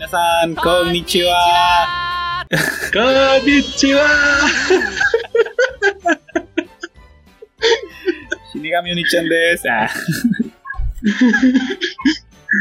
Minasan, konnichiwa. Konnichiwa. Shinigami Unichan. Ah.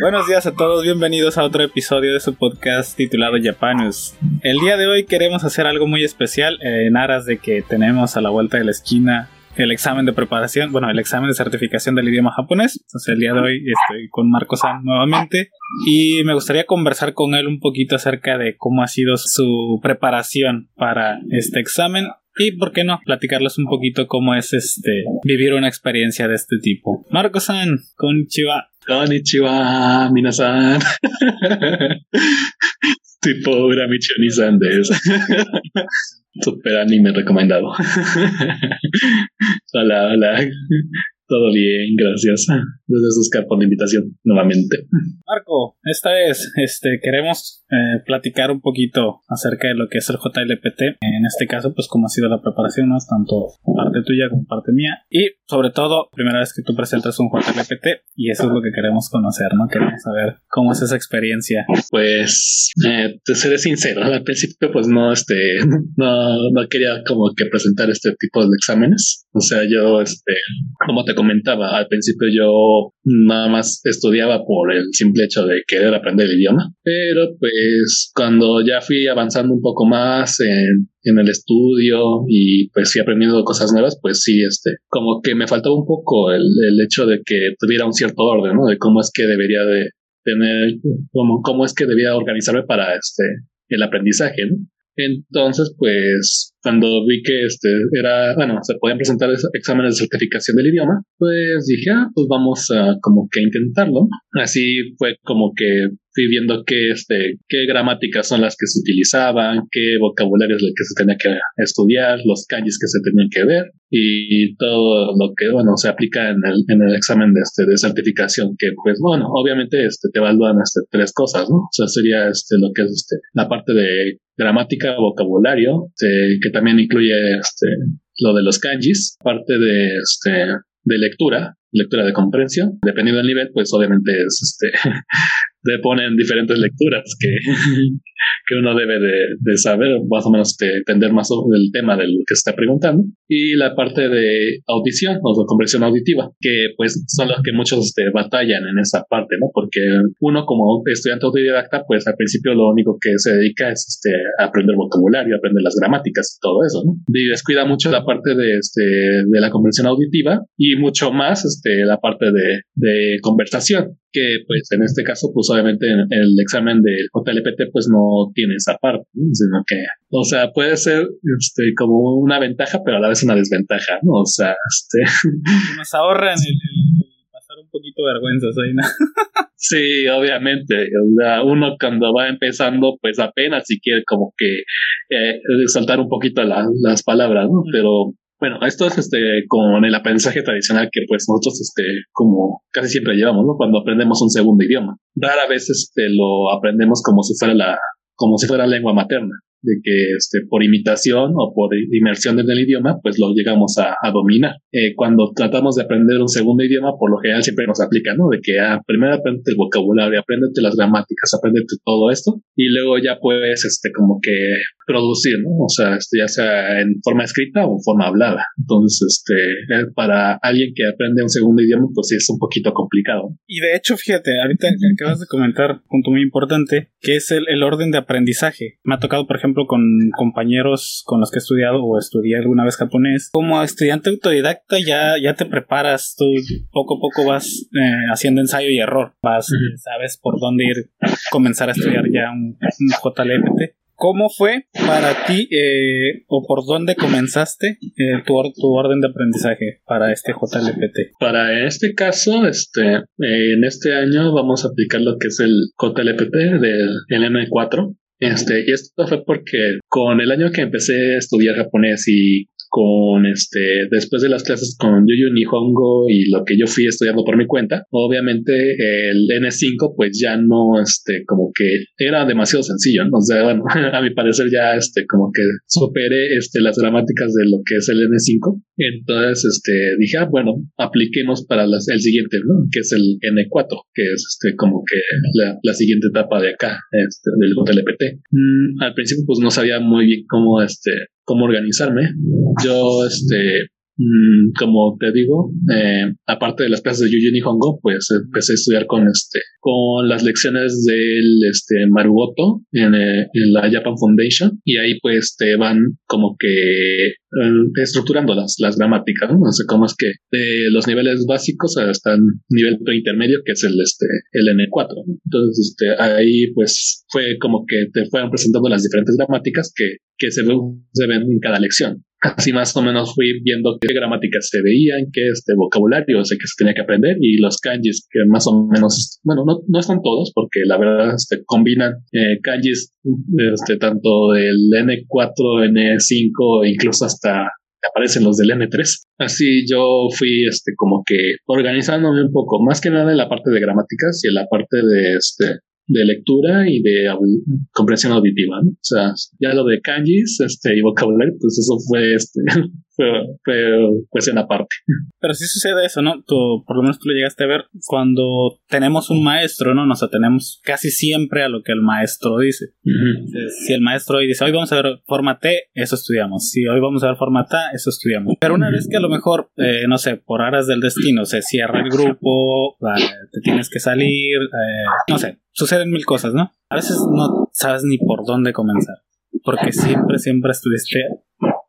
Buenos días a todos, bienvenidos a otro episodio de su podcast titulado Japanus. El día de hoy queremos hacer algo muy especial eh, en aras de que tenemos a la vuelta de la esquina el examen de preparación, bueno, el examen de certificación del idioma japonés. Entonces el día de hoy estoy con Marco San nuevamente y me gustaría conversar con él un poquito acerca de cómo ha sido su preparación para este examen y por qué no platicarles un poquito cómo es este vivir una experiencia de este tipo. Marco San, konnichiwa. Konnichiwa, minasan. tipo Gramichoni-san des. Super anime recomendado. hola, hola. Todo bien, gracias. Gracias, Oscar, por la invitación nuevamente. Marco, esta vez este, queremos eh, platicar un poquito acerca de lo que es el JLPT. En este caso, pues cómo ha sido la preparación, ¿no? tanto parte tuya como parte mía. Y sobre todo, primera vez que tú presentas un JLPT y eso es lo que queremos conocer, ¿no? Queremos saber cómo es esa experiencia. Pues, eh, te seré sincero, al principio pues no, este, no, no quería como que presentar este tipo de exámenes. O sea, yo, este, como te comentaba, al principio yo nada más estudiaba por el simple hecho de querer aprender el idioma, pero pues cuando ya fui avanzando un poco más en, en el estudio y pues fui aprendiendo cosas nuevas, pues sí, este, como que me faltaba un poco el, el hecho de que tuviera un cierto orden, ¿no? De cómo es que debería de tener, cómo, cómo es que debía organizarme para este, el aprendizaje, ¿no? Entonces, pues, cuando vi que este era, bueno, se podían presentar exámenes de certificación del idioma, pues dije, ah, pues vamos a como que intentarlo. Así fue como que fui viendo qué, este, qué gramáticas son las que se utilizaban, qué vocabulario es el que se tenía que estudiar, los kanjis que se tenían que ver y todo lo que, bueno, se aplica en el, en el examen de, este, de certificación, que pues, bueno, obviamente este, te evalúan este, tres cosas, ¿no? O sea, sería este, lo que es este, la parte de gramática, vocabulario, este, que también incluye este, lo de los kanjis, parte de, este, de lectura, lectura de comprensión. Dependiendo del nivel, pues obviamente es este te ponen diferentes lecturas que, que uno debe de, saber, más o menos de entender más del tema de lo que se está preguntando. Y la parte de audición o de comprensión auditiva, que pues son los que muchos este, batallan en esa parte, ¿no? Porque uno como estudiante autodidacta, pues al principio lo único que se dedica es este, a aprender vocabulario, aprender las gramáticas y todo eso, ¿no? Y descuida mucho la parte de, este, de la comprensión auditiva y mucho más este, la parte de, de conversación que pues en este caso pues obviamente en el examen del JLPT pues no tiene esa parte, sino que, o sea, puede ser este, como una ventaja, pero a la vez una desventaja, ¿no? O sea, este... Nos ahorran el, pasar un poquito de vergüenzas ahí, ¿no? sí, obviamente, o sea, uno cuando va empezando pues apenas si quiere como que eh, saltar un poquito las palabras, ¿no? Pero bueno, esto es este con el aprendizaje tradicional que pues nosotros este como casi siempre llevamos, ¿no? Cuando aprendemos un segundo idioma. Rara vez este lo aprendemos como si fuera la como si fuera lengua materna de que este, por imitación o por inmersión en el idioma, pues lo llegamos a, dominar. Eh, cuando tratamos de aprender un segundo idioma, por lo general siempre nos aplica, ¿no? De que ah, primero aprende el vocabulario, apréndete las gramáticas, apréndete todo esto, y luego ya puedes, este, como que producir, ¿no? O sea, este, ya sea en forma escrita o en forma hablada. Entonces, este, eh, para alguien que aprende un segundo idioma, pues sí es un poquito complicado. Y de hecho, fíjate, ahorita acabas de comentar un punto muy importante, que es el, el orden de aprendizaje. Me ha tocado, por ejemplo, con compañeros con los que he estudiado o estudié alguna vez japonés, como estudiante autodidacta ya, ya te preparas, tú poco a poco vas eh, haciendo ensayo y error, vas, sabes por dónde ir, comenzar a estudiar ya un, JLPT. ¿Cómo fue para ti eh, o por dónde comenzaste eh, tu, tu, orden de aprendizaje para este JLPT? Para este caso, este, en este año vamos a aplicar lo que es el JLPT del LM4. Este, y esto fue porque con el año que empecé a estudiar japonés y con este, después de las clases con Yuyu Nihongo y lo que yo fui estudiando por mi cuenta, obviamente el N5 pues ya no, este, como que era demasiado sencillo, ¿no? O sea, bueno, a mi parecer ya, este, como que superé, este, las gramáticas de lo que es el N5 Entonces, este, dije, ah, bueno, apliquemos para el siguiente, ¿no? Que es el N4, que es este, como que la, siguiente etapa de acá, este, del JLPT. Mm, al principio, pues no sabía muy bien cómo, este, cómo organizarme. Yo, este, Mm, como te digo, eh, aparte de las clases de Yuji Nihongo, pues empecé a estudiar con este, con las lecciones del este Marugoto en, eh, en la Japan Foundation y ahí pues te van como que eh, estructurando las, las gramáticas, ¿no? sé cómo es que de los niveles básicos hasta el nivel intermedio que es el este el N4. Entonces, este, ahí pues fue como que te fueron presentando las diferentes gramáticas que, que se, se ven en cada lección así más o menos fui viendo qué gramáticas se veían, qué este vocabulario sé que se tenía que aprender y los kanjis que más o menos, bueno, no, no están todos porque la verdad este, combinan eh, kanjis este, tanto del N4, N5 e incluso hasta aparecen los del N3. Así yo fui este como que organizándome un poco, más que nada en la parte de gramáticas y en la parte de este de lectura y de comprensión auditiva. O sea, ya lo de kanjis este, y vocabulario, pues eso fue este, pero pues en aparte. Pero sí sucede eso, ¿no? Tú, por lo menos tú lo llegaste a ver cuando tenemos un maestro, ¿no? Nos atenemos casi siempre a lo que el maestro dice. Si el maestro hoy dice, hoy vamos a ver forma T, eso estudiamos. Si hoy vamos a ver forma T, eso estudiamos. Pero una vez que a lo mejor, eh, no sé, por aras del destino, se cierra el grupo, te tienes que salir, eh, no sé, suceden mil cosas, ¿no? A veces no sabes ni por dónde comenzar. Porque siempre, siempre estuviste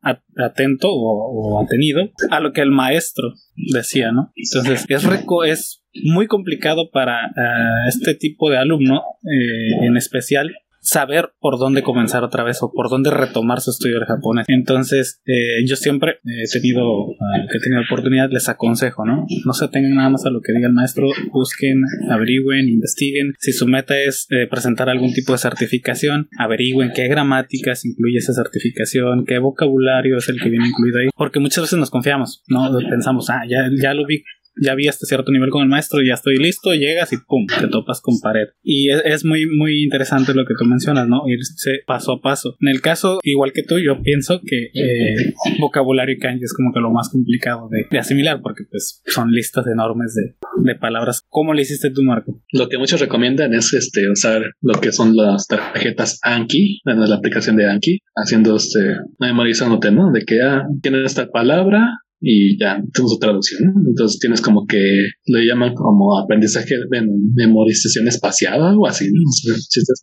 atento o, atenido a lo que el maestro decía, ¿no? Entonces es, es muy complicado para eh, este tipo de alumno eh, en especial saber por dónde comenzar otra vez o por dónde retomar su estudio de japonés. Entonces, eh, yo siempre he tenido, uh, que he tenido oportunidad, les aconsejo, ¿no? No se tengan nada más a lo que diga el maestro, busquen, averigüen, investiguen. Si su meta es eh, presentar algún tipo de certificación, averigüen qué gramáticas incluye esa certificación, qué vocabulario es el que viene incluido ahí, porque muchas veces nos confiamos, ¿no? Pensamos, ah, ya, ya lo vi ya vi hasta cierto nivel con el maestro, ya estoy listo, llegas y pum, te topas con pared. Y es, muy, muy interesante lo que tú mencionas, ¿no? Irse paso a paso. En el caso, igual que tú, yo pienso que eh, vocabulario y kanji es como que lo más complicado de, asimilar, porque pues son listas enormes de, de, palabras. ¿Cómo le hiciste tú, Marco? Lo que muchos recomiendan es este usar lo que son las tarjetas Anki, la aplicación de Anki, haciendo este, memorizándote, ¿no? De que ah, tienes esta palabra, y ya tenemos su traducción. Entonces tienes como que le llaman como aprendizaje de memorización espaciada o así. ¿no?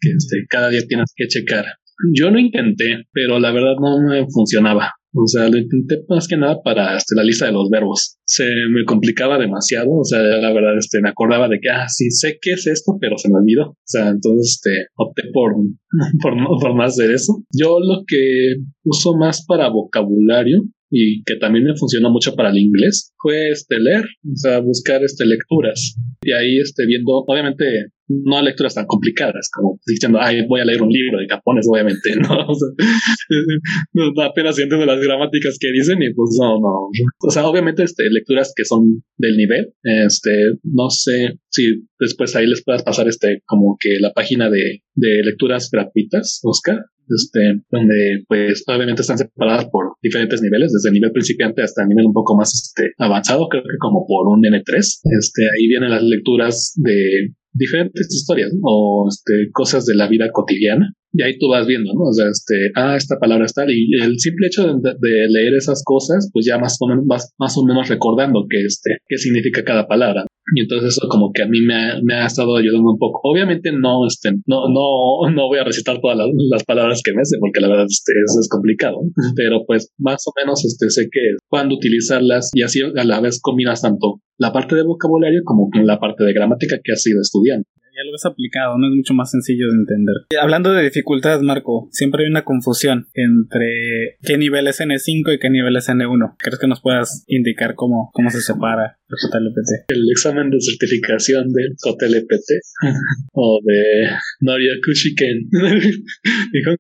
que este, cada día tienes que checar. Yo lo intenté, pero la verdad no me funcionaba. O sea, lo intenté más que nada para este, la lista de los verbos. Se me complicaba demasiado. O sea, la verdad, este, me acordaba de que, ah, sí, sé qué es esto, pero se me olvidó. O sea, entonces, este, opté por, por, por más de eso. Yo lo que uso más para vocabulario y que también me funcionó mucho para el inglés fue este leer, o sea, buscar este lecturas. Y ahí este viendo, obviamente no lecturas tan complicadas como diciendo, ay, voy a leer un libro de japonés, obviamente, ¿no? O sea, apenas entiendo las gramáticas que dicen y pues no, no. O sea, obviamente este, lecturas que son del nivel, este, no sé si después ahí les puedas pasar este, como que la página de, de lecturas gratuitas, Oscar, este, donde pues obviamente están separadas por diferentes niveles, desde el nivel principiante hasta el nivel un poco más este, avanzado, creo que como por un N3. Este, ahí vienen las lecturas de diferentes historias o este, cosas de la vida cotidiana. Y ahí tú vas viendo, ¿no? O sea, este, ah, esta palabra está, y el simple hecho de, leer esas cosas, pues ya más o menos, más, más o menos recordando que este, qué significa cada palabra. Y entonces eso como que a mí me ha, me ha estado ayudando un poco. Obviamente no, este, no, no, no voy a recitar todas las, palabras que me sé, porque la verdad este, eso es complicado. Pero pues más o menos este, sé que cuándo utilizarlas y así a la vez combinas tanto la parte de vocabulario como la parte de gramática que has ido estudiando ya lo ves aplicado, no es mucho más sencillo de entender. Hablando de dificultades, Marco, siempre hay una confusión entre qué nivel es N5 y qué nivel es N1. ¿Crees que nos puedas indicar cómo, cómo se separa el JLPT? El examen de certificación del JLPT o de Noryakushiken. Dijo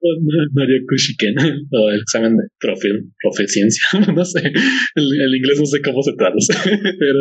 Noryakushiken o el examen de profe, profeciencia. no sé, el, inglés no sé cómo se traduce, pero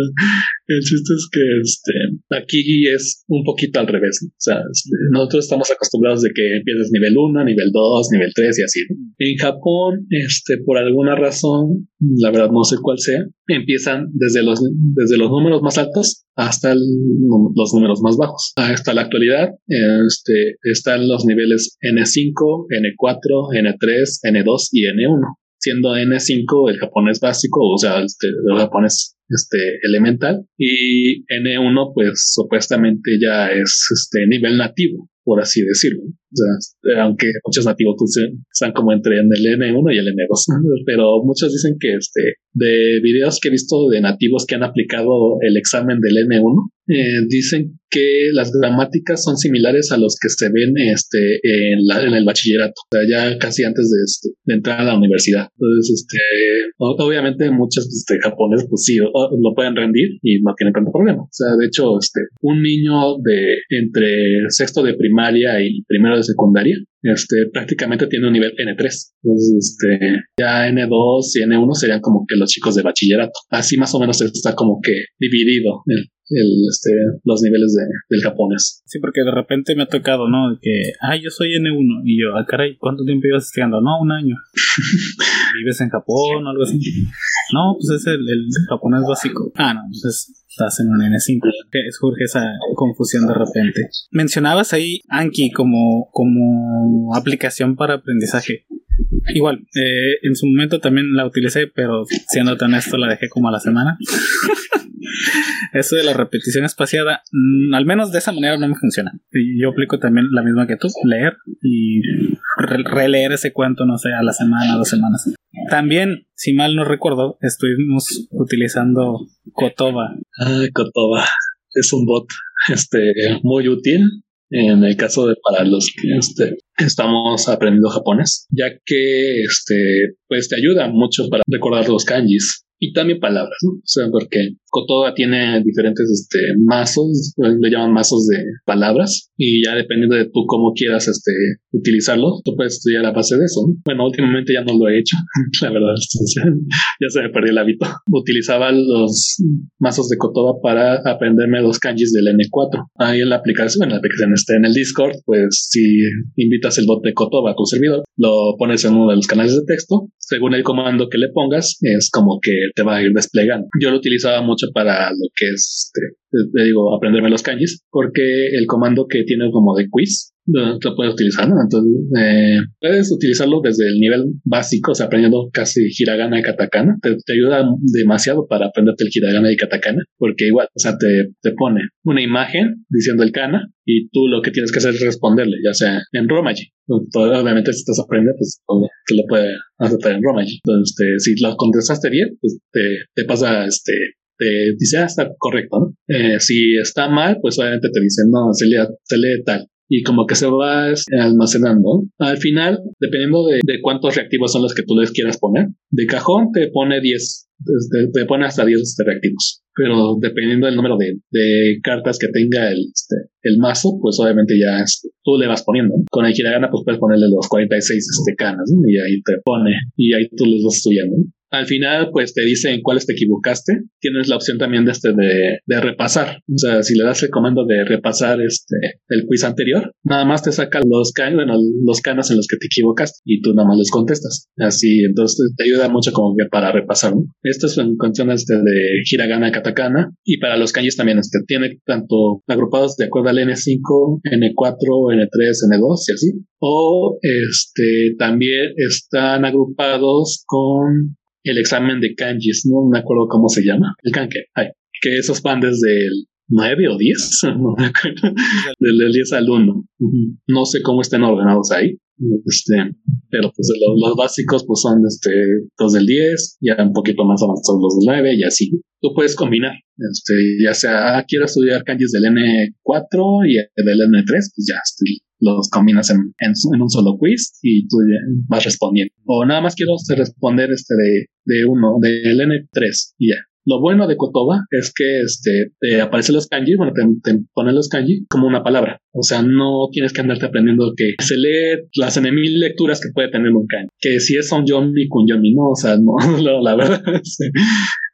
el chiste es que este, aquí es un poquito al revés. O sea, este, nosotros estamos acostumbrados de que empiezas nivel 1, nivel 2, nivel 3 y así. En Japón, este, por alguna razón, la verdad no sé cuál sea, empiezan desde los, desde los números más altos hasta los números más bajos. Hasta la actualidad, este, están los niveles N5, N4, N3, N2 y N1 siendo N5 el japonés básico, o sea, este, el japonés este, elemental, y N1 pues supuestamente ya es este nivel nativo, por así decirlo. O sea, aunque muchos nativos pues, están como entre el N1 y el N2, pero muchos dicen que este, de videos que he visto de nativos que han aplicado el examen del N1, eh, dicen que las gramáticas son similares a los que se ven este, en, en el bachillerato, o sea, ya casi antes de, este, de entrar a la universidad. Entonces, este, obviamente muchos este, japoneses pues sí lo pueden rendir y no tienen tanto problema. O sea, de hecho, este, un niño de entre sexto de primaria y primero de secundaria este, prácticamente tiene un nivel N3. Entonces, este, ya N2 y N1 serían como que los chicos de bachillerato. Así más o menos está como que dividido el, el, este, los niveles de, del japonés. Sí, porque de repente me ha tocado, ¿no? Que, ah, yo soy N1. Y yo, ah, caray, ¿cuánto tiempo ibas estudiando? No, un año. ¿Vives en Japón o algo así? No, pues es el, el japonés básico. Ah, no, pues estás en un N5. Surge esa confusión de repente. Mencionabas ahí Anki como, como aplicación para aprendizaje. Igual, eh, en su momento también la utilicé, pero siendo tan esto la dejé como a la semana. Eso de la repetición espaciada, mm, al menos de esa manera no me funciona. Yo aplico también la misma que tú, leer y releer ese cuento, no sé, a la semana, dos semanas. También, si mal no recuerdo, estuvimos utilizando Kotoba. Ah, Kotoba. Es un bot este, muy útil en el caso de para los que este, estamos aprendiendo japonés, ya que este, pues te ayuda mucho para recordar los kanjis y también palabras, ¿no? O sea, porque Kotoba tiene diferentes este, mazos, le llaman mazos de palabras, y ya dependiendo de tú cómo quieras este, utilizarlo, tú puedes estudiar a base de eso. ¿no? Bueno, últimamente ya no lo he hecho, la verdad, ya se me perdió el hábito. Utilizaba los mazos de Kotoba para aprenderme los kanjis del N4. Ahí en la aplicación, en la aplicación está en el Discord, pues si invitas el bot de Kotoba a tu servidor, lo pones en uno de los canales de texto, según el comando que le pongas, es como que te va a ir desplegando. Yo lo utilizaba mucho para lo que es, este, te, digo, aprenderme los kanjis, porque el comando que tiene como de quiz, lo, puedes utilizar, ¿no? Entonces, eh, puedes utilizarlo desde el nivel básico, o sea, aprendiendo casi hiragana y katakana. Te, ayuda demasiado para aprenderte el hiragana y katakana, porque igual, o sea, te, te pone una imagen diciendo el kana y tú lo que tienes que hacer es responderle, ya sea en Romaji. Obviamente, si estás aprendiendo, pues te lo puede aceptar en Romaji. Entonces, este, si lo contestaste bien, pues te, te pasa este te dice, ah, está correcto, ¿no? Eh, si está mal, pues obviamente te dice, no, se lee, se lee tal y como que se va almacenando. Al final, dependiendo de, de, cuántos reactivos son los que tú les quieras poner, de cajón te pone 10, te, pone hasta 10 este, reactivos. Pero dependiendo del número de, de cartas que tenga el, este, el mazo, pues obviamente ya este, tú le vas poniendo. Con el hiragana, pues puedes ponerle los 46 este, canas, y ahí te pone, y ahí tú les vas estudiando. Al final, pues te dice en cuáles te equivocaste. Tienes la opción también de este de, de, repasar. O sea, si le das el comando de repasar este el quiz anterior, nada más te saca los canos, bueno, los canos en los que te equivocaste y tú nada más les contestas. Así, entonces te ayuda mucho como que para repasar. ¿no? Esto es en cuestiones de, de hiragana, katakana y para los kanjis también este tiene tanto agrupados de acuerdo al N5, N4, N3, N2 y así. O este también están agrupados con el examen de kanjis, no me acuerdo cómo se llama, el kanke, ay, que esos van desde el 9 o 10, no me acuerdo, del 10 al 1. No sé cómo estén ordenados ahí, este, pero pues los, básicos pues son este, los del 10, ya un poquito más avanzados los del 9 y así. Tú puedes combinar, este, ya sea, ah, quiero estudiar kanjis del N4 y del N3, pues ya este, los combinas en, en, un solo quiz y tú vas respondiendo. O nada más quiero responder este de, de uno, del N3 y ya. Lo bueno de Kotoba es que este, te aparecen los kanji, bueno, te, te, ponen los kanji como una palabra. O sea, no tienes que andarte aprendiendo que se lee las N mil lecturas que puede tener un kanji. Que si es un yomi con yomi, no, o sea, no, la verdad. e,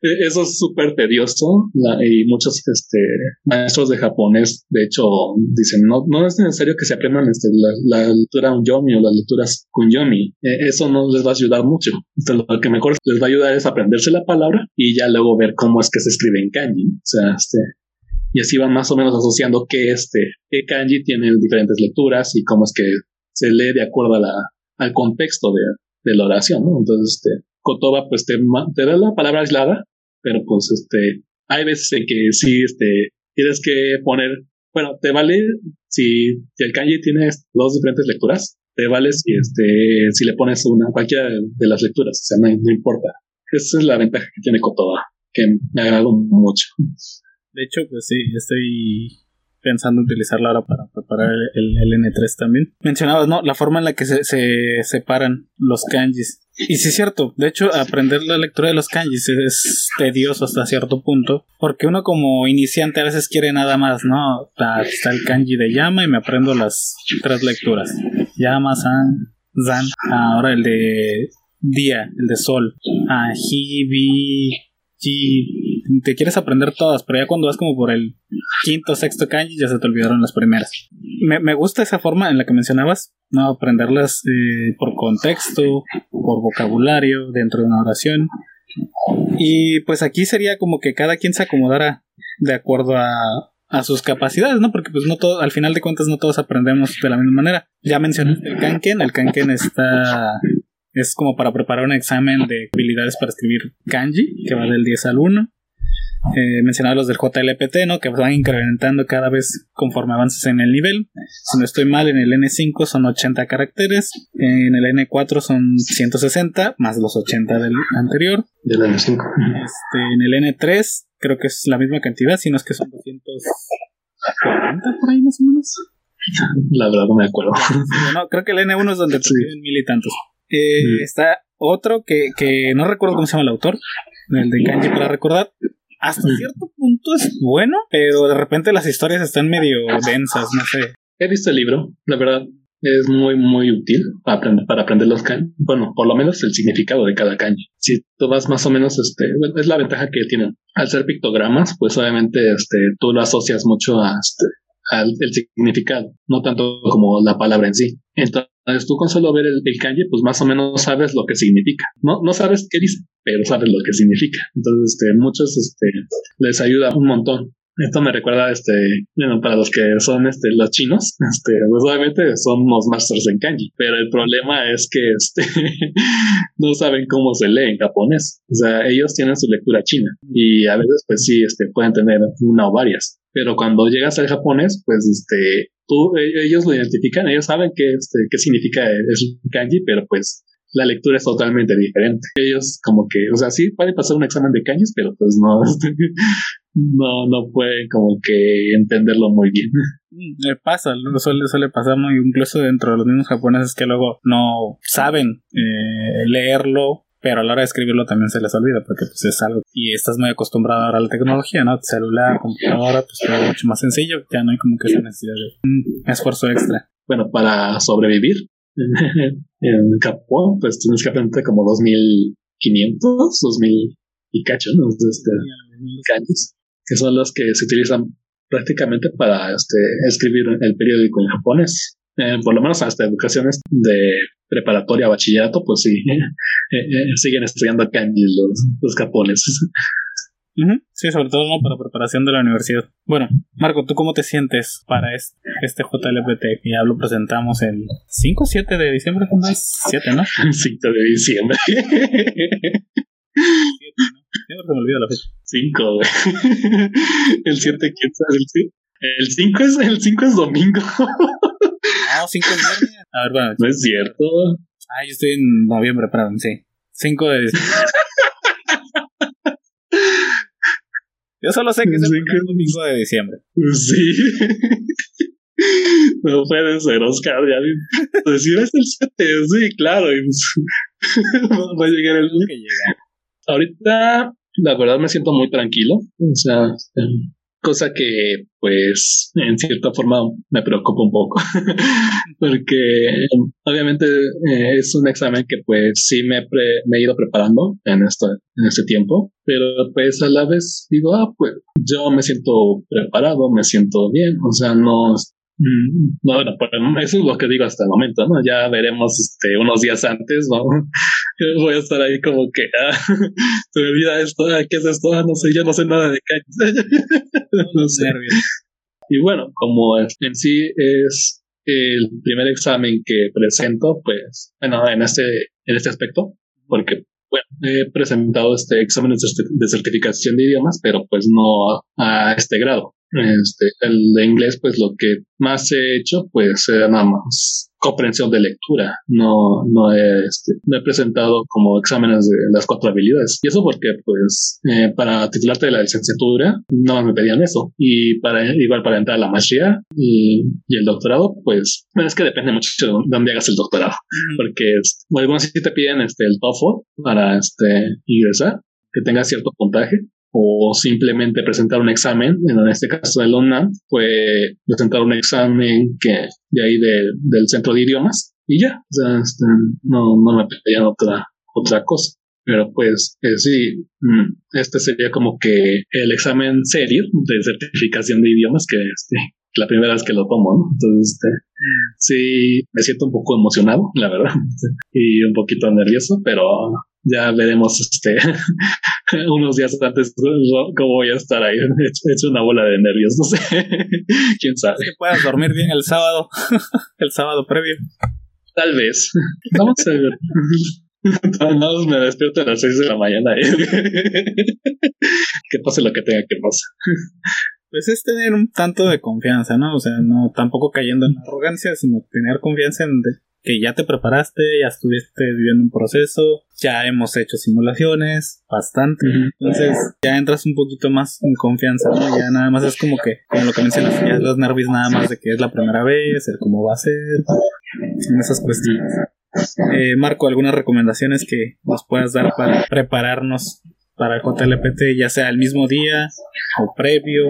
eso es súper tedioso y muchos este, maestros de japonés, de hecho, dicen, no, no es necesario que se aprendan este, la, lectura unyomi o las lecturas kunyomi. E, eso no les va a ayudar mucho. Entonces, lo que mejor les va a ayudar es aprenderse la palabra y ya luego ver cómo es que se escribe en kanji. O sea, este, y así van más o menos asociando qué este, qué kanji tiene diferentes lecturas y cómo es que se lee de acuerdo a la, al contexto de, de la oración. Entonces, este, Kotoba, pues te, te da la palabra aislada, pero pues este, hay veces en que sí, este, tienes que poner, bueno, te vale si, el kanji tiene dos diferentes lecturas, te vale si este, si le pones una, cualquiera de las lecturas, o sea, no, no importa. Esa es la ventaja que tiene Kotoba, que me agradó mucho. De hecho, pues sí, estoy pensando en utilizarla ahora para preparar el, el, N3 también. Mencionabas, ¿no? La forma en la que se, se separan los kanjis. Y sí es cierto, de hecho aprender la lectura de los kanjis es tedioso hasta cierto punto, porque uno como iniciante a veces quiere nada más, ¿no? Está, el kanji de llama y me aprendo las tres lecturas. Llama, san, zan, ahora el de día, el de sol, ah, hi, bi, ji, te quieres aprender todas, pero ya cuando vas como por el quinto, sexto kanji ya se te olvidaron las primeras. Me, me gusta esa forma en la que mencionabas, ¿no? Aprenderlas eh, por contexto, por vocabulario, dentro de una oración. Y pues aquí sería como que cada quien se acomodara de acuerdo a, a sus capacidades, ¿no? Porque pues no todo, al final de cuentas no todos aprendemos de la misma manera. Ya mencioné el kanken, el kanken está es como para preparar un examen de habilidades para escribir kanji, que va del 10 al 1 eh, mencionaba los del JLPT, ¿no? Que van incrementando cada vez conforme avances en el nivel. Si no estoy mal, en el N5 son 80 caracteres, en el N4 son 160, más los 80 del anterior. Del N5. Este, en el N3 creo que es la misma cantidad, si no es que son 240 por ahí más o menos. La verdad no me acuerdo. No, creo que el N1 es donde sí. mil y tantos. Eh, mm. Está otro que, que no recuerdo cómo se llama el autor, el de Kanji para recordar, hasta cierto punto es bueno, pero de repente las historias están medio densas, no sé. He visto el libro, la verdad es muy muy útil para aprender, para aprender los kanji. Bueno, por lo menos el significado de cada kanji. Si tú vas más o menos, este, es la ventaja que tienen. Al ser pictogramas, pues obviamente este, tú lo asocias mucho a, este, al el significado, no tanto como la palabra en sí. Entonces tú con solo ver el, kanji, pues más o menos sabes lo que significa. No, no sabes qué dice, pero sabes lo que significa. Entonces, este, muchos este, les ayuda un montón. Esto me recuerda, este, bueno, para los que son, este, los chinos, este, pues obviamente son los masters en kanji, pero el problema es que, este, no saben cómo se lee en japonés. O sea, ellos tienen su lectura china y a veces, pues sí, este, pueden tener una o varias. Pero cuando llegas al japonés, pues, este, tú, e, ellos lo identifican, ellos saben qué, este, qué significa el kanji, pero pues la lectura es totalmente diferente. Ellos como que, o sea, sí puede pasar un examen de kanjis, pero pues no, no, no pueden como que entenderlo muy bien. Le pasa, suele, suele pasar muy, incluso dentro de los mismos japoneses que luego no saben eh, leerlo, pero a la hora de escribirlo también se les olvida porque pues es algo y estás muy acostumbrado ahora a la tecnología, ¿no? Celular, computadora, pues todo mucho más sencillo, ya no hay como que esa necesidad de un esfuerzo extra. Bueno, para sobrevivir en Japón, pues tienes que aprender como 2500, 2000 y cacho, ¿no? Este, que son los que se utilizan prácticamente para este, escribir el periódico en japonés. Eh, por lo menos hasta educaciones de preparatoria, bachillerato, pues sí, eh, eh, siguen estudiando kanji los, los japoneses. Sí, sobre todo ¿no? para preparación de la universidad. Bueno, Marco, ¿tú cómo te sientes para este, este JLPT? Ya lo presentamos el 5 o 7 de diciembre, ¿cómo es? 7, ¿no? 5 de diciembre. 7, ¿no? Siempre se me olvida la fecha. 5, güey. El 7, ¿quién sabe? El 5 es, el 5 es domingo. No, 5 es viernes. A ver, bueno. No es cierto. Ah, yo estoy en noviembre, perdón, sí. 5 de diciembre. Yo solo sé que es el domingo de diciembre. Sí. No puede ser, Oscar. Ya decir es el 7, sí, claro. Va a llegar el que llega. Ahorita, la verdad, me siento muy tranquilo. O sea, cosa que pues en cierta forma me preocupa un poco. Porque obviamente eh, es un examen que pues sí me, me he ido preparando en esto en este tiempo. Pero pues a la vez digo ah pues yo me siento preparado me siento bien o sea no no, bueno, pues eso es lo que digo hasta el momento, ¿no? Ya veremos este, unos días antes, ¿no? Voy a estar ahí como que, ah, se me olvida esto, ah, ¿qué es esto? Ah, no sé, yo no sé nada de cañas. no sé. Y bueno, como en sí es el primer examen que presento, pues, bueno, en este, en este aspecto, porque bueno, he presentado este examen de certificación de idiomas, pero pues no a este grado. Este, el de inglés, pues lo que más he hecho, pues era nada más comprensión de lectura. No, no he, este, he presentado como exámenes de las cuatro habilidades. Y eso porque, pues, eh, para titularte de la licenciatura, no me pedían eso. Y para, igual para entrar a la maestría y, y el doctorado, pues, bueno, es que depende mucho de dónde hagas el doctorado. Porque es, algunos sí te piden este, el TOEFL para este, ingresar, que tenga cierto puntaje o simplemente presentar un examen, en este caso del UNAM, fue presentar un examen que de ahí del centro de idiomas y ya, o sea, este, no, no me pedían otra, otra cosa. Pero pues eh, sí, mm, este sería como que el examen serio de certificación de idiomas que este, la primera vez que lo tomo, ¿no? Entonces, este, sí, me siento un poco emocionado, la verdad, y un poquito nervioso, pero ya veremos este unos días antes cómo voy a estar ahí. Hecho una bola de nervios no sé. Quién sabe que puedas dormir bien el sábado el sábado previo. Tal vez. Vamos a ver. No, me despierto a las 6 de la mañana que pase lo que tenga que pasar. Pues es tener un tanto de confianza, ¿no? O sea, no tampoco cayendo en arrogancia, sino tener confianza en que ya te preparaste, ya estuviste viviendo un proceso, ya hemos hecho simulaciones, bastante. Entonces ya entras un poquito más en confianza, ¿no? Ya nada más es como que, como lo que mencionas, ya los nervios nada más de que es la primera vez, el cómo va a ser, en esas cuestiones. Eh, Marco, ¿algunas recomendaciones que nos puedas dar para prepararnos para el JLPT, ya sea el mismo día o previo?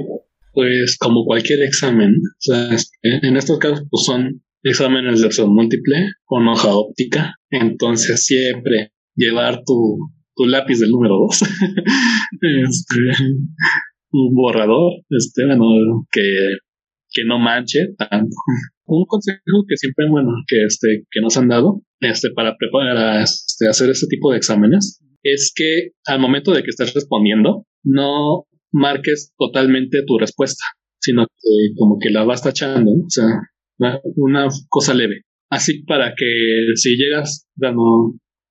Pues como cualquier examen, o sea, en estos casos pues son exámenes de opción múltiple con hoja óptica. Entonces siempre llevar tu, tu lápiz del número 2, este, un borrador, este, bueno, que, que no manche tanto. Un consejo que siempre, bueno, que este, que nos han dado, este, para preparar, este, hacer este tipo de exámenes, es que al momento de que estés respondiendo, no marques totalmente tu respuesta, sino que como que la vas tachando, o sea, una cosa leve. Así para que si llegas,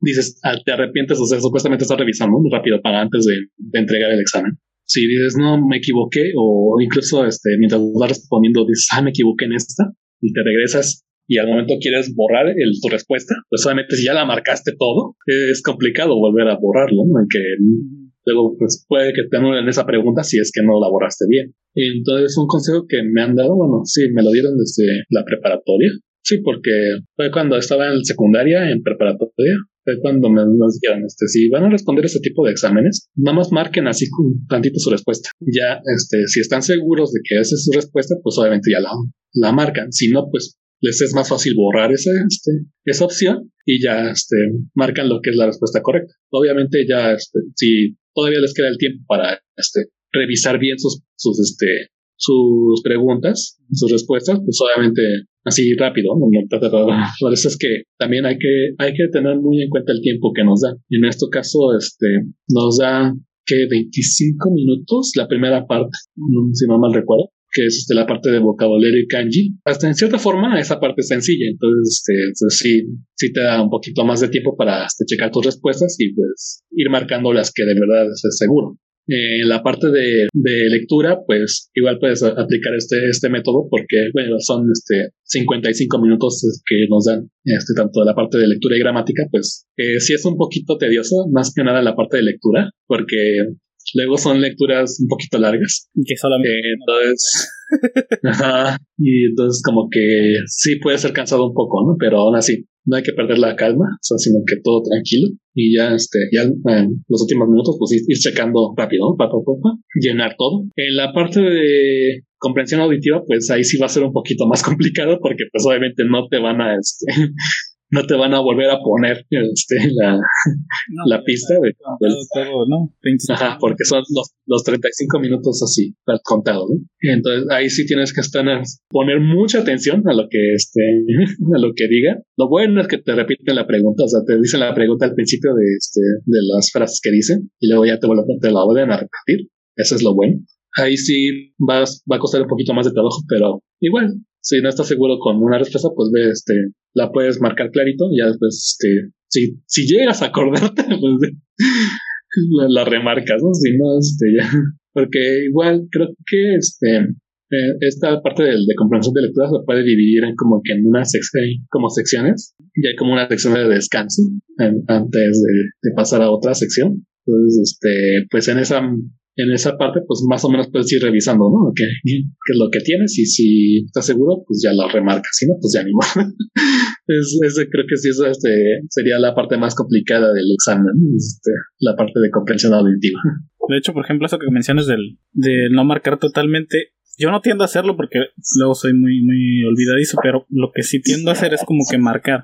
dices, ah, te arrepientes, o sea, supuestamente estás revisando rápido para antes de, entregar el examen. Si dices, no, me equivoqué, o incluso este, mientras vas respondiendo, dices, ah, me equivoqué en esta, y te regresas y al momento quieres borrar el, tu respuesta, pues solamente si ya la marcaste todo, es complicado volver a borrarlo, ¿no? que luego pues puede que te anulen esa pregunta si es que no la borraste bien. Entonces, un consejo que me han dado, bueno, sí, me lo dieron desde la preparatoria. Sí, porque fue cuando estaba en secundaria, en preparatoria, fue cuando me nos dijeron, este, si van a responder este tipo de exámenes, nada más marquen así con tantito su respuesta. Ya, este, si están seguros de que esa es su respuesta, pues obviamente ya la, la marcan. Si no, pues les es más fácil borrar ese, este, esa opción y ya, este, marcan lo que es la respuesta correcta. Obviamente ya, este, si todavía les queda el tiempo para, este, revisar bien sus, sus, este, sus preguntas, sus respuestas, pues obviamente así rápido, ¿no? Por eso es que también hay que, hay que tener muy en cuenta el tiempo que nos da. En este caso, este, nos da que 25 minutos la primera parte, si no mal recuerdo, que es este, la parte de vocabulario y kanji. Hasta en cierta forma esa parte es sencilla, entonces este, pues, sí, sí te da un poquito más de tiempo para este, checar tus respuestas y pues ir marcando las que de verdad es seguro. En la parte de, de, lectura, pues igual puedes aplicar este, este método porque, bueno, son este 55 minutos que nos dan este, tanto la parte de lectura y gramática, pues eh, sí es un poquito tedioso, más que nada la parte de lectura, porque luego son lecturas un poquito largas. Que solamente. Eh, entonces, ajá, y entonces como que sí puede ser cansado un poco, ¿no? Pero aún así, no hay que perder la calma, o sea, sino que todo tranquilo y ya, este, ya en los últimos minutos, pues ir, checando rápido, ¿no? Para, llenar todo. En la parte de comprensión auditiva, pues ahí sí va a ser un poquito más complicado porque pues obviamente no te van a, este, no te van a volver a poner este, la, la pista de, todo, ¿no? Ajá, porque son los, los 35 minutos así, contados, ¿no? Entonces ahí sí tienes que estar, poner mucha atención a lo que este, a lo que diga. Lo bueno es que te repiten la pregunta, o sea, te dicen la pregunta al principio de, este, de las frases que dicen y luego ya te, te la vuelven a repetir. Eso es lo bueno. Ahí sí vas, va a costar un poquito más de trabajo, pero igual, si no estás seguro con una respuesta, pues ve, este, la puedes marcar clarito, y ya después, este, si, si llegas a acordarte, pues la, remarcas, ¿no? Si no, este, ya, porque igual creo que, este, eh, esta parte de, de, comprensión de lectura se puede dividir en como que en una sección, como secciones, y hay como una sección de descanso antes de, de pasar a otra sección. Entonces, este, pues en esa en esa parte, pues más o menos puedes ir revisando, ¿no? ¿Qué, qué es lo que tienes? Y si estás seguro, pues ya lo remarcas. Si no, pues ya ni modo. es, creo que sí, eso este, sería la parte más complicada del examen, este, la parte de comprensión auditiva. De hecho, por ejemplo, eso que mencionas del, de no marcar totalmente, yo no tiendo a hacerlo porque luego soy muy, muy olvidadizo, pero lo que sí tiendo a hacer es como que marcar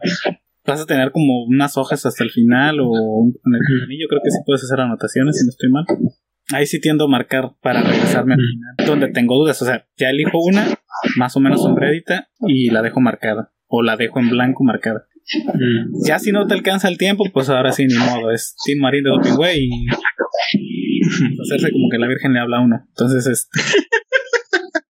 vas a tener como unas hojas hasta el final o en el anillo creo que sí puedes hacer anotaciones si no estoy mal ahí sí tiendo a marcar para regresarme al final, donde tengo dudas. O sea, ya elijo una, más o menos sombreadita, y la dejo marcada. O la dejo en blanco marcada. Ya si no te alcanza el tiempo, pues ahora sí, ni modo. Es Team Marín de Doping Way y hacerse como que la Virgen le habla a uno. Entonces, este.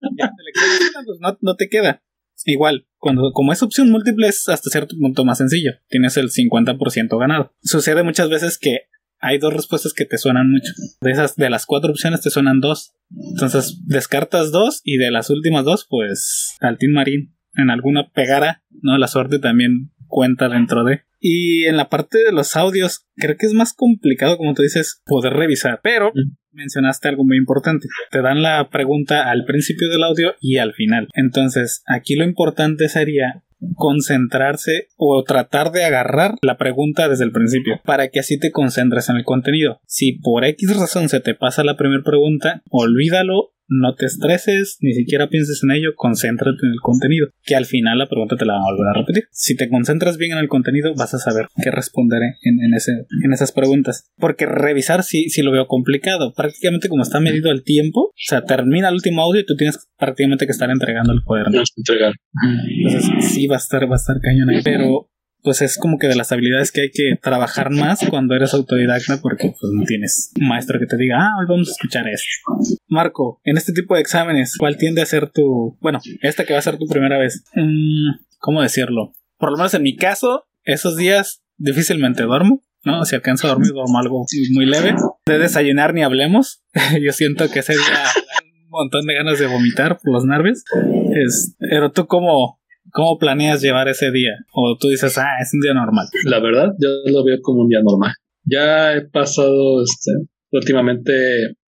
pues no, no te queda. Igual, cuando como es opción múltiple es hasta cierto punto más sencillo. Tienes el 50% ganado. Sucede muchas veces que hay dos respuestas que te suenan mucho. De esas, de las cuatro opciones te suenan dos. Entonces descartas dos y de las últimas dos, pues al Team Marín en alguna pegara, ¿no? La suerte también cuenta dentro de. Y en la parte de los audios, creo que es más complicado, como tú dices, poder revisar. Pero mencionaste algo muy importante. Te dan la pregunta al principio del audio y al final. Entonces, aquí lo importante sería concentrarse o tratar de agarrar la pregunta desde el principio para que así te concentres en el contenido. Si por X razón se te pasa la primera pregunta, olvídalo no te estreses, ni siquiera pienses en ello, concéntrate en el contenido, que al final la pregunta te la van a volver a repetir. Si te concentras bien en el contenido, vas a saber qué responder en, ese, en esas preguntas. Porque revisar sí, sí lo veo complicado. Prácticamente como está medido el tiempo, o sea, termina el último audio y tú tienes prácticamente que estar entregando el cuaderno. Entonces sí va a estar, va a estar cañón ahí. Pero pues es como que de las habilidades que hay que trabajar más cuando eres autodidacta porque pues no tienes maestro que te diga, ah, hoy vamos a escuchar esto. Marco, en este tipo de exámenes, ¿cuál tiende a ser tu, bueno, esta que va a ser tu primera vez? Mm, ¿Cómo decirlo? Por lo menos en mi caso, esos días difícilmente duermo. ¿no? Si alcanzo a dormir, duermo algo muy leve. De desayunar ni hablemos. Yo siento que ese día un montón de ganas de vomitar por los nervios. Es, pero tú cómo, ¿Cómo planeas llevar ese día? O tú dices, ah, es un día normal. La verdad, yo lo veo como un día normal. Ya he pasado este, últimamente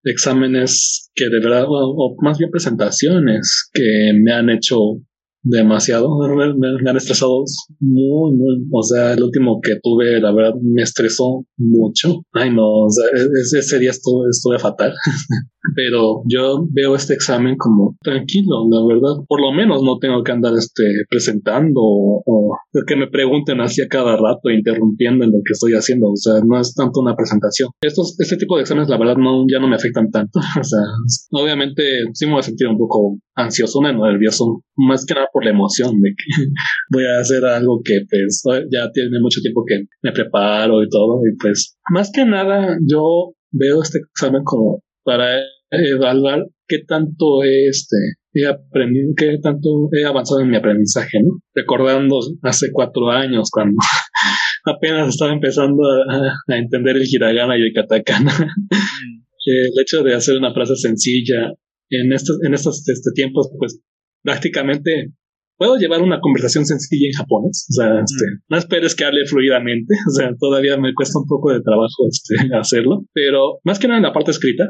exámenes que de verdad, o, más bien presentaciones que me han hecho demasiado, me, han estresado muy, muy, o sea, el último que tuve, la verdad, me estresó mucho. Ay, no, o sea, ese, ese día estuve, estuve fatal. pero yo veo este examen como tranquilo, la verdad. Por lo menos no tengo que andar este presentando o, que me pregunten así a cada rato, interrumpiendo en lo que estoy haciendo. O sea, no es tanto una presentación. Estos, este tipo de exámenes, la verdad, no, ya no me afectan tanto. o sea, obviamente sí me voy a sentir un poco ansioso, nervioso, más que nada por la emoción de que voy a hacer algo que pues ya tiene mucho tiempo que me preparo y todo. Y pues, más que nada, yo veo este examen como para evaluar qué tanto he, este, he aprendido, qué tanto he avanzado en mi aprendizaje, ¿no? Recordando hace cuatro años cuando apenas estaba empezando a, entender el hiragana y el katakana. Mm. el hecho de hacer una frase sencilla en estos, en estos este, tiempos, pues prácticamente puedo llevar una conversación sencilla en japonés. O sea, este, no esperes que hable fluidamente. O sea, todavía me cuesta un poco de trabajo este, hacerlo. Pero más que nada en la parte escrita,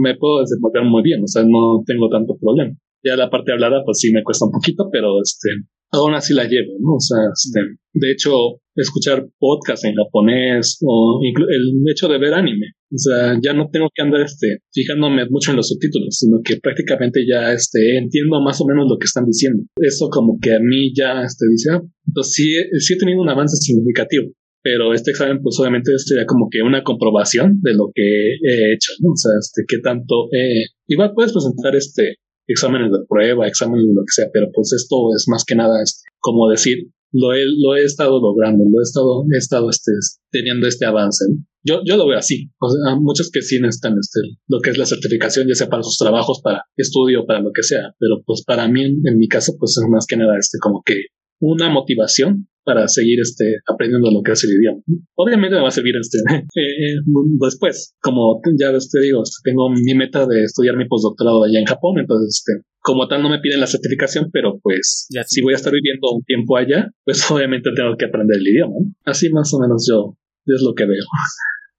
me puedo desenvolver muy bien, o sea, no tengo tanto problema. Ya la parte hablada, pues sí me cuesta un poquito, pero este, aún así la llevo, ¿no? O sea, este, de hecho, escuchar podcast en japonés o el hecho de ver anime. O sea, ya no tengo que andar este, fijándome mucho en los subtítulos, sino que prácticamente ya este, entiendo más o menos lo que están diciendo. Eso como que a mí ya este, dice, ah, pues sí, sí he tenido un avance significativo pero este examen pues obviamente sería como que una comprobación de lo que he hecho, ¿no? O sea, este, qué tanto, eh, igual puedes presentar este exámenes de prueba, exámenes de lo que sea, pero pues esto es más que nada, este, como decir, lo he, lo he estado logrando, lo he estado, he estado este, teniendo este avance. Yo, yo lo veo así. O muchos que sí necesitan este, lo que es la certificación, ya sea para sus trabajos, para estudio, para lo que sea. Pero pues para mí, en, mi caso, pues es más que nada este, como que una motivación para seguir este, aprendiendo lo que es el idioma. Obviamente me va a servir este, eh, después, como ya te digo, este, tengo mi meta de estudiar mi postdoctorado allá en Japón, entonces este, como tal no me piden la certificación, pero pues si voy a estar viviendo un tiempo allá, pues obviamente tengo que aprender el idioma. Así más o menos yo, es lo que veo.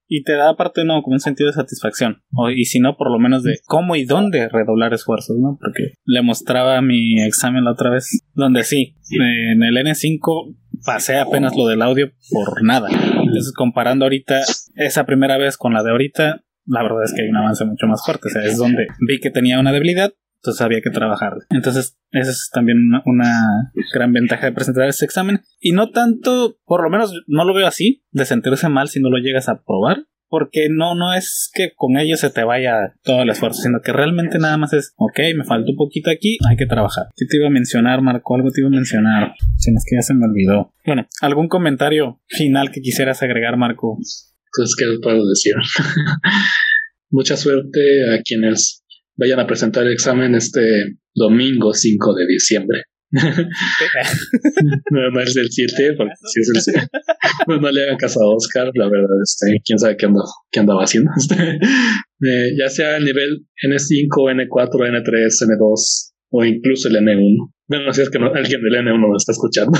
Y te da aparte, no, como un sentido de satisfacción. O, y si no, por lo menos de cómo y dónde redoblar esfuerzos, ¿no? Porque le mostraba mi examen la otra vez, donde sí, en el N5 pasé apenas lo del audio por nada. Entonces, comparando ahorita esa primera vez con la de ahorita, la verdad es que hay un avance mucho más fuerte. O sea, es donde vi que tenía una debilidad, entonces había que trabajar. Entonces, esa es también una, gran ventaja de presentar ese examen. Y no tanto, por lo menos no lo veo así, de sentirse mal si no lo llegas a probar. Porque no, no es que con ello se te vaya todo el esfuerzo, sino que realmente nada más es, ok, me falta un poquito aquí, hay que trabajar. ¿Qué te iba a mencionar, Marco? Algo te iba a mencionar. Si no es que ya se me olvidó. Bueno, ¿algún comentario final que quisieras agregar, Marco? Pues, ¿qué puedo decir? Mucha suerte a quienes vayan a presentar el examen este domingo 5 de diciembre. no, es el 7, porque si es el 7. No, le hagan caso a Oscar, la verdad, este, quién sabe qué, qué andaba haciendo. Este, eh, ya sea el nivel N5, N4, N3, N2 o incluso el N1. Bueno, si es que alguien del N1 lo está escuchando.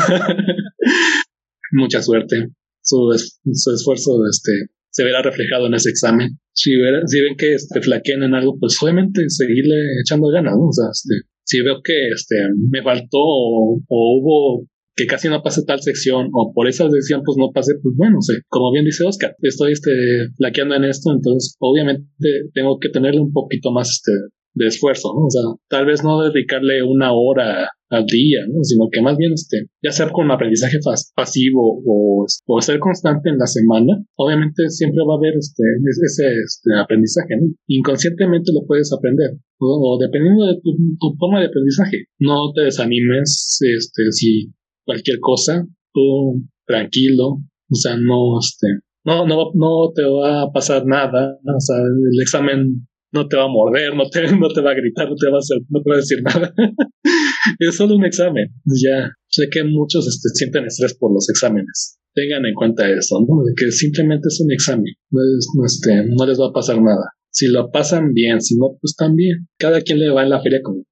Mucha suerte. Su, su esfuerzo este, se verá reflejado en ese examen. Si, si ven que este, flaquean en algo, pues obviamente seguirle echando ganas. O sea, este, si veo que este, me faltó o, hubo que casi no pase tal sección o por esa sección pues no pase, pues bueno, sé, como bien dice Oscar, estoy este, flaqueando en esto, entonces obviamente tengo que tenerle un poquito más este, de esfuerzo, ¿no? O sea, tal vez no dedicarle una hora al día, ¿no? Sino que más bien, este, ya sea con aprendizaje pasivo o, o ser constante en la semana, obviamente siempre va a haber este, ese este, aprendizaje, ¿no? Inconscientemente lo puedes aprender, o, dependiendo de tu, forma de aprendizaje. No te desanimes, este, si cualquier cosa, tú tranquilo, o sea, no, este, no, no, no te va a pasar nada, o sea, el examen no te va a morder, no te, no te va a gritar, no te va a, hacer, no te va a decir nada. es solo un examen. Ya sé que muchos este, sienten estrés por los exámenes. Tengan en cuenta eso, ¿no? De que simplemente es un examen. No, este, no les va a pasar nada. Si lo pasan bien, si no, pues también. Cada quien le va en la feria como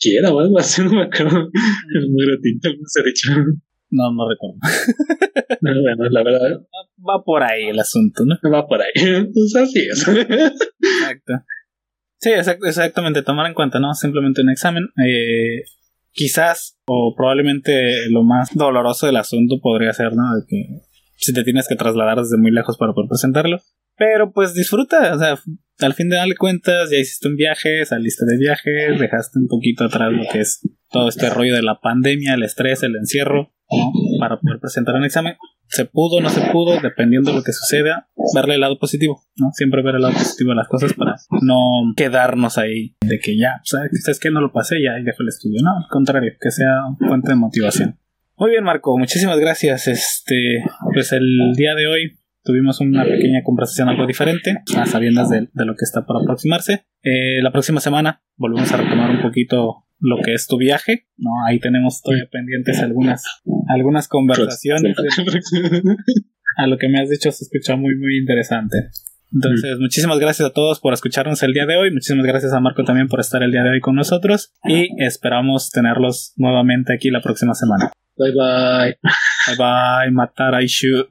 quiera o algo así, no me acuerdo. Es muy ratito, no se ha dicho. No, no recuerdo. bueno, la verdad. Va por ahí el asunto, ¿no? Va por ahí. Pues así es. Exacto. Sí, exactamente, tomar en cuenta, ¿no? Simplemente un examen. Eh, quizás, o probablemente lo más doloroso del asunto podría ser, ¿no? De que si te tienes que trasladar desde muy lejos para poder presentarlo. Pero pues disfruta, o sea, al fin de darle cuentas, ya hiciste un viaje, saliste de viaje, dejaste un poquito atrás lo que es todo este rollo de la pandemia, el estrés, el encierro, ¿no? Para poder presentar un examen se pudo, no se pudo, dependiendo de lo que suceda, verle el lado positivo, ¿no? Siempre ver el lado positivo de las cosas para no quedarnos ahí de que ya, ¿sabes que no lo pasé ya y dejo el estudio? No, al contrario, que sea fuente de motivación. Muy bien, Marco, muchísimas gracias. Este, pues el día de hoy tuvimos una pequeña conversación algo diferente, a sabiendas de, lo que está por aproximarse. Eh, la próxima semana volvemos a retomar un poquito lo que es tu viaje, ¿no? Ahí tenemos todavía pendientes algunas, algunas conversaciones. a lo que me has dicho se escucha muy, muy interesante. Entonces, muchísimas gracias a todos por escucharnos el día de hoy. Muchísimas gracias a Marco también por estar el día de hoy con nosotros. Y esperamos tenerlos nuevamente aquí la próxima semana. Bye bye. Bye bye, Matar shoot.